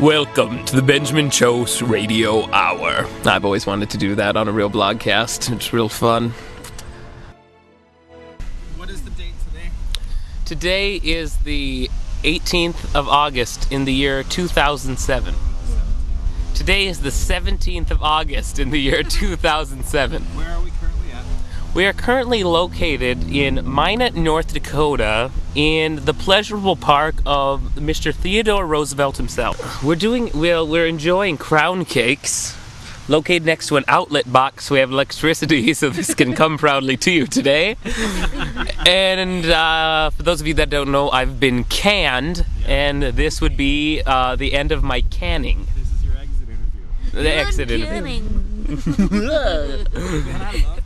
Welcome to the Benjamin Chose Radio Hour. I've always wanted to do that on a real broadcast. It's real fun. What is the date today? Today is the 18th of August in the year 2007. Today is the 17th of August in the year 2007. Where are we currently at? We are currently located in Minot, North Dakota, in the pleasurable park of Mr. Theodore Roosevelt himself. We're doing well. We're enjoying crown cakes. Located next to an outlet box, we have electricity, so this can come proudly to you today. And uh, for those of you that don't know, I've been canned, and this would be uh, the end of my canning. This is your exit interview. The exit interview.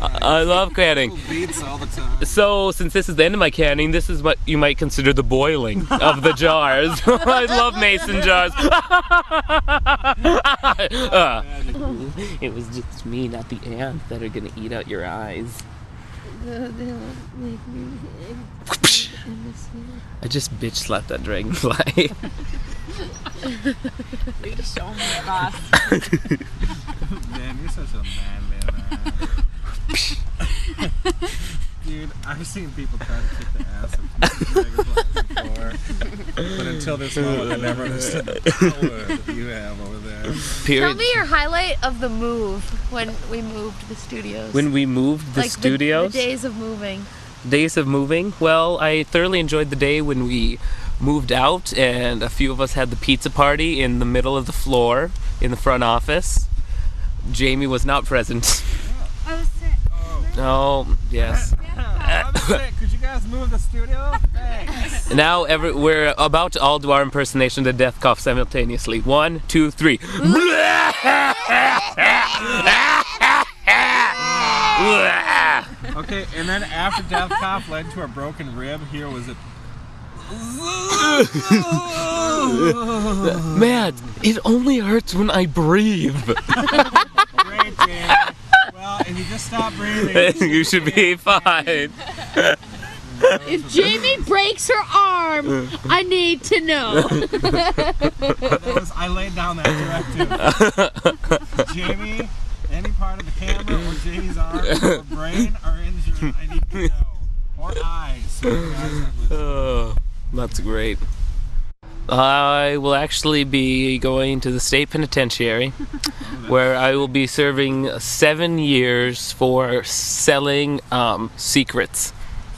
Man, I love canning. My grandma I love canning. little beats all the time. So, since this is the end of my canning, this is what you might consider the boiling of the jars. I love mason jars. Uh, it was just me, not the ants, that are gonna eat out your eyes. I just bitch slapped that dragonfly. You show me, boss. Man, you're such a manly man. Dude, I've seen people try to kick the ass of dragonflies before. But until this moment, I never understood the power that you have over there. Tell me your highlight of the move when we moved the studios. When we moved the like studios, The, the days of moving. days of moving. Well, I thoroughly enjoyed the day when we moved out and a few of us had the pizza party in the middle of the floor in the front office. Jamie was not present. I was sick. Oh, yes. Sick. Could you guys move the studio? Thanks. Now every, we're about to all do our impersonation of the death cough simultaneously. One, two, three. Okay, and then after Death Cough led to a broken rib, here was it. Man, it only hurts when I breathe. Great. Well, if you just stop breathing, you should be fine. If Jamie breaks her arm, I need to know. was, I laid down that directive. Jamie, any part of the camera or Jamie's arm or brain are injured, I need to know. Or eyes. So you guys are listening. Oh, that's great. I will actually be going to the state penitentiary where I will be serving seven years for selling um, secrets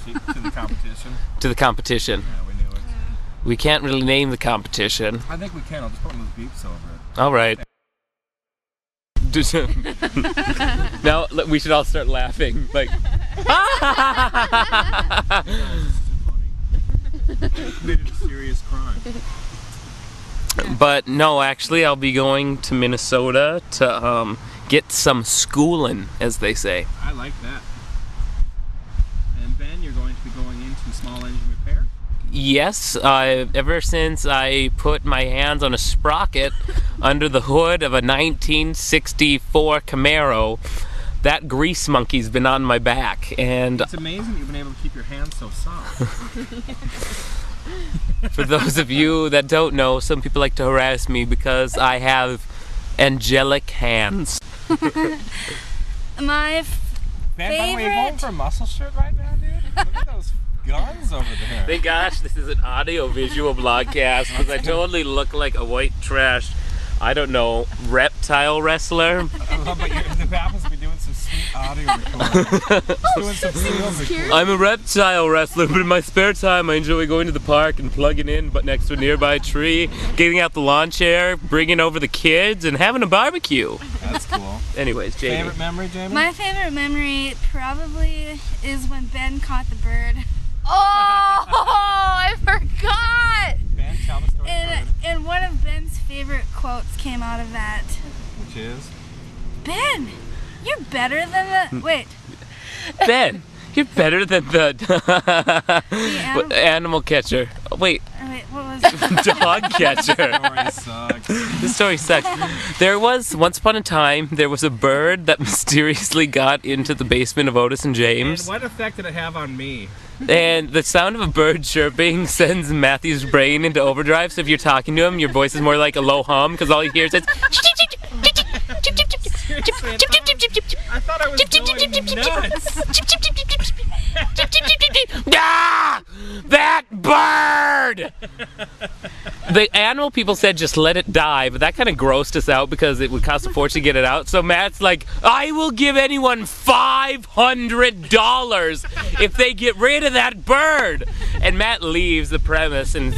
to the competition. to the competition. Yeah, we knew it. We can't really name the competition. I think we can. I'll just put one of those beeps over it. All right. Now we should all start laughing. Like, Committed a serious crime. but no, actually, I'll be going to Minnesota to um, get some schooling, as they say. I like that. And Ben, you're going to be going into small engine repair. Yes, uh, ever since I put my hands on a sprocket under the hood of a 1964 Camaro, that grease monkey's been on my back. And It's amazing you've been able to keep your hands so soft. for those of you that don't know, some people like to harass me because I have angelic hands. My f- Ben, by the way, you going for a muscle shirt right now, dude? Look at those guns over there. Thank gosh, this is an audio visual broadcast because I totally look like a white trash, I don't know, reptile wrestler. I love but the happens to be doing some sweet audio recording. doing some field recording. I'm a reptile wrestler, but in my spare time, I enjoy going to the park and plugging in, but next to a nearby tree, getting out the lawn chair, bringing over the kids, and having a barbecue. That's cool. Anyways, Jamie. Favorite memory, Jamie? my favorite memory probably is when Ben caught the bird. Oh, I forgot. Ben, tell the story. And, and one of Ben's favorite quotes came out of that. Which is? Ben, you're better than the. Hmm. Wait. Ben, you're better than the animal- animal catcher. wait, uh, Wait, what was it? dog catcher. Story sucks. This story sucks. There was once upon a time there was a bird that mysteriously got into the basement of Otis and And James, what effect did it have on me? and the sound of a bird chirping sends Matthew's brain into overdrive. So if you're talking to him, your voice is more like a low hum because all he hears is. I thought I was going nuts. Ah! That bird! the animal people said just let it die, but that kind of grossed us out because it would cost a fortune to get it out. So Matt's like, I will give anyone $500 if they get rid of that bird. And Matt leaves the premise and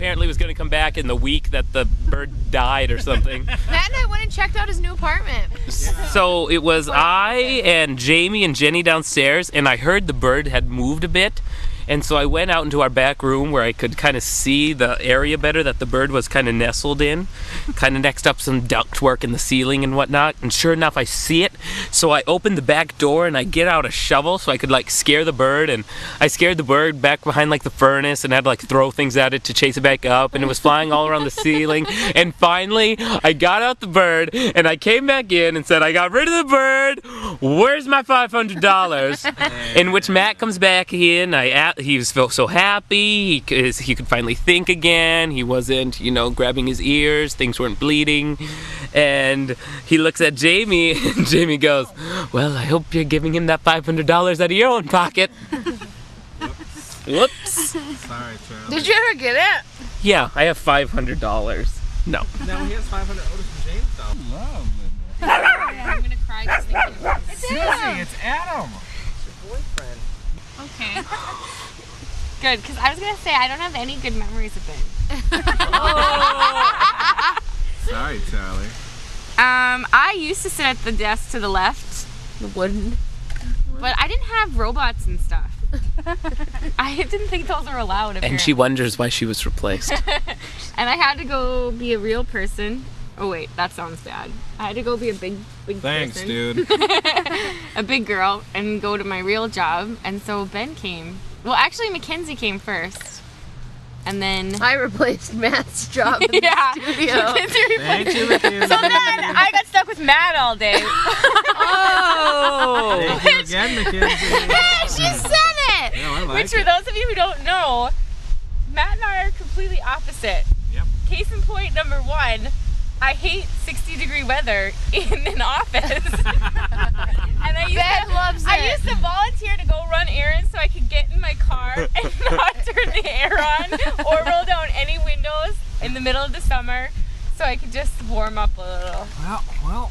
apparently was going to come back in the week that the bird died or something. Matt and I went and checked out his new apartment. So it was I and Jamie and Jenny downstairs, and I heard the bird had moved a bit. And so I went out into our back room where I could kind of see the area better that the bird was kind of nestled in, kind of next up some ductwork in the ceiling and whatnot. And sure enough, I see it. So I opened the back door and I get out a shovel so I could like scare the bird. And I scared the bird back behind like the furnace and had to like throw things at it to chase it back up. And it was flying all around the ceiling. And finally, I got out the bird and I came back in and said, I got rid of the bird. Where's my $500? in which Matt comes back in. I a- he was felt so happy. He could, he could finally think again. He wasn't, you know, grabbing his ears. Things weren't bleeding. And he looks at Jamie, and Jamie goes, "Well, I hope you're giving him that $500 out of your own pocket." Whoops. Sorry, Charlie. Did you ever get it? Yeah, I have $500. No. Now he has 500 Otis and James doll. Love I'm gonna cry just thinking about it. Susie, it's Adam. Okay. Good, because I was gonna say I don't have any good memories of Ben. Sorry, Charlie. Um, I used to sit at the desk to the left, The wooden. but I didn't have robots and stuff. I didn't think those were allowed. And she wonders why she was replaced. and I had to go be a real person. Oh wait, that sounds bad. I had to go be a big, big person. Thanks, person, dude. A big girl, and go to my real job. And so Ben came. Well, actually, Mackenzie came first, and then I replaced Matt's job in yeah, the studio. Mackenzie Thank replaced- you, Mackenzie. So then I got stuck with Matt all day. oh! Thank you again, Mackenzie. she said it. Yeah, I like Which, for those of you who don't know, Matt and I are completely opposite. Yep. Case in point number one, I hate 60 degree weather in an office. and I used, Ben to, loves I it. used to volunteer to go run errands so I could get in my car and not turn the air on or roll down any windows in the middle of the summer so I could just warm up a little. Well, well,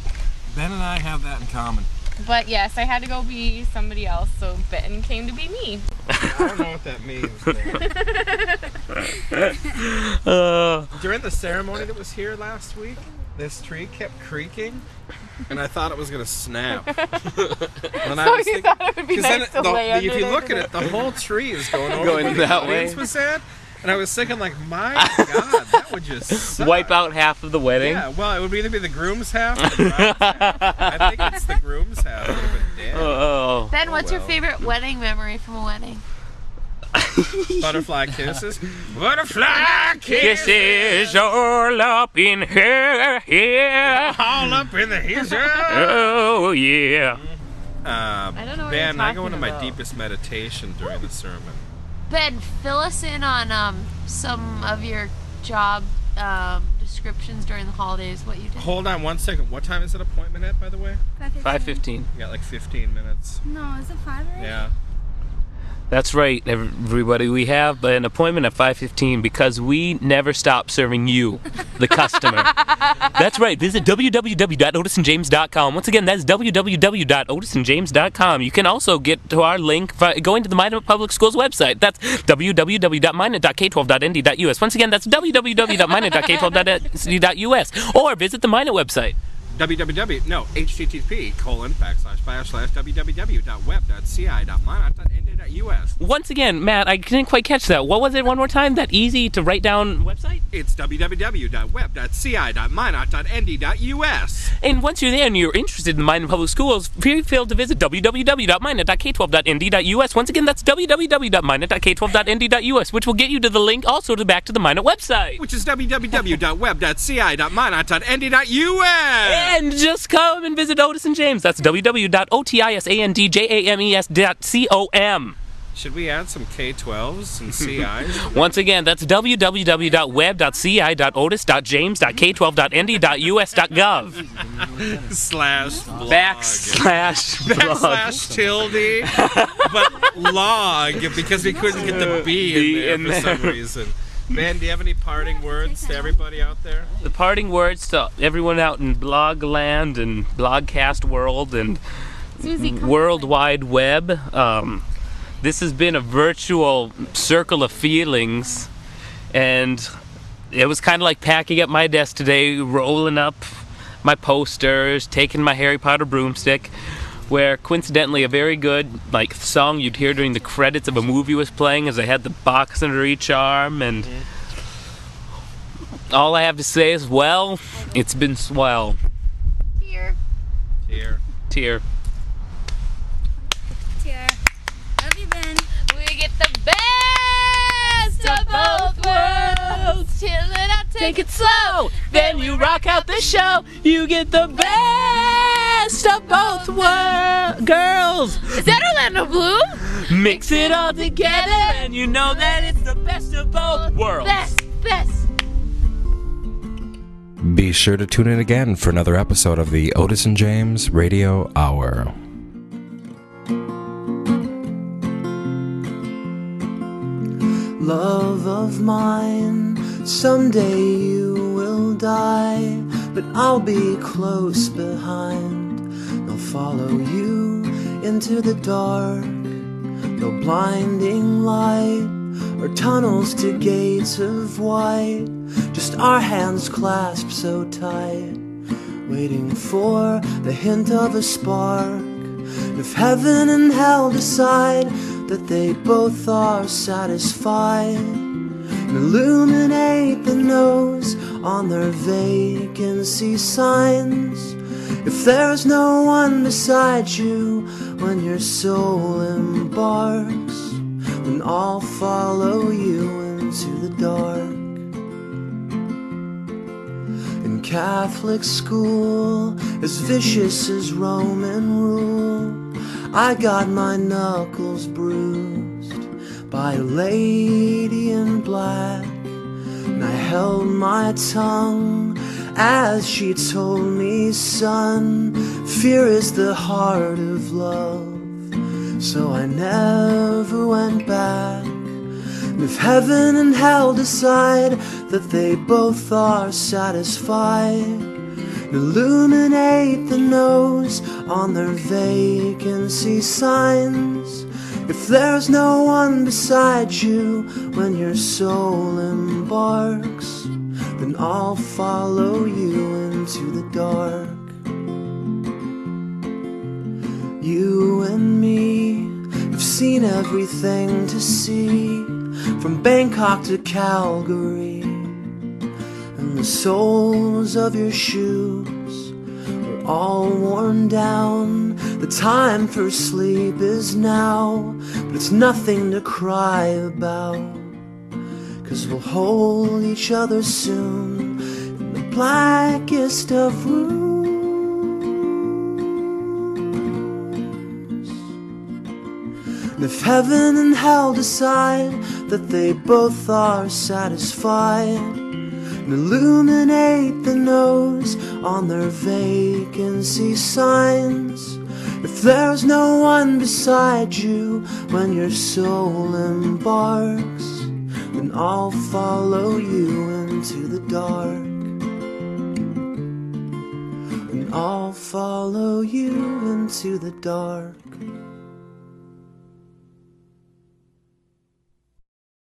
Ben and I have that in common. But yes, I had to go be somebody else, so Ben came to be me. I don't know what that means. Uh, During the ceremony that was here last week, this tree kept creaking, and I thought it was gonna snap. and I So was you thinking, thought it would be 'cause nice then to the- lay the- under if you look at it, the whole tree is going over Going that audience way. was at, and I was thinking like, my God, that would just suck. wipe out half of the wedding. Yeah, well, it would either be the groom's half or the bride's half. I think it's the groom's half. Would have been dead. Oh. Ben, what's your well. favorite wedding memory from a wedding? Butterfly kisses. Butterfly kisses. Kisses all up in her hair. All up in the his Oh yeah. Um, I don't know what Ben, you're I go into talking my deepest meditation during the sermon. Ben, fill us in on um, some of your job um, descriptions during the holidays. What you did. Hold on one second. What time is that appointment at, by the way? Five fifteen. You got like 15 minutes. No, is it five already? Yeah. That's right, everybody. We have an appointment at 5:15 because we never stop serving you, the customer. that's right. Visit www.otisandjames.com. Once again, that's www.otisandjames.com. You can also get to our link by going to the Minot Public Schools website. That's www.minot.k12.nd.us. Once again, that's www.minot.k12.nd.us. Or visit the Minot website. Www no http colon backslash backslash www.web.ci.minot.nd.us. Once again, Matt, I didn't quite catch that. What was it one more time? That easy to write down website? It's www.web.ci.minot.nd.us. And once you're there and you're interested in Minot Public Schools, feel free to visit www.minot.k12.nd.us. Once again, that's www.minot.k12.nd.us, which will get you to the link also to back to the Minot website. Which is www.web.ci.minot.nd.us. And just come and visit Otis and James. That's www.otisandjames.com. Should we add some K12s and CIs? Once again, that's www.web.ci.otis.james.k12.nd.us.gov. slash blog. Backslash blog. backslash tilde, but log because we couldn't get the B in there in for some reason. Man, do you have any parting words to everybody out there? The parting words to everyone out in blog land and blogcast world and Susie, World Wide Web. Um, this has been a virtual circle of feelings, and it was kind of like packing up my desk today, rolling up my posters, taking my Harry Potter broomstick. Where coincidentally, a very good like song you'd hear during the credits of a movie was playing, as I had the box under each arm, and mm-hmm. all I have to say is, well, it's been swell. Here. Here. Tear. here. Have you been? We get the best of both worlds. Chill it out, take it slow. Then you rock out the show. You get the best of both worlds. Girls, Is that Orlando Bloom? mix it all together, and you know that it's the best of both worlds. Best, best. Be sure to tune in again for another episode of the Otis and James Radio Hour. Love of mine, someday you will die, but I'll be close behind. Follow you into the dark, no blinding light or tunnels to gates of white, just our hands clasped so tight, waiting for the hint of a spark. If heaven and hell decide that they both are satisfied, illuminate the nose on their vacancy signs. If there's no one beside you when your soul embarks, then I'll follow you into the dark. In Catholic school, as vicious as Roman rule, I got my knuckles bruised by a lady in black. And I held my tongue as she told me, son, fear is the heart of love. So I never went back. And if heaven and hell decide that they both are satisfied, illuminate the nose on their vacancy signs. If there's no one beside you when your soul embarks, then I'll follow you into the dark. You and me have seen everything to see from Bangkok to Calgary and the soles of your shoes are all worn down. The time for sleep is now, but it's nothing to cry about. Cause we'll hold each other soon in the blackest of rooms. And if heaven and hell decide that they both are satisfied, and illuminate the nose on their vacancy signs. If there's no one beside you when your soul embarks, then I'll follow you into the dark. And I'll follow you into the dark.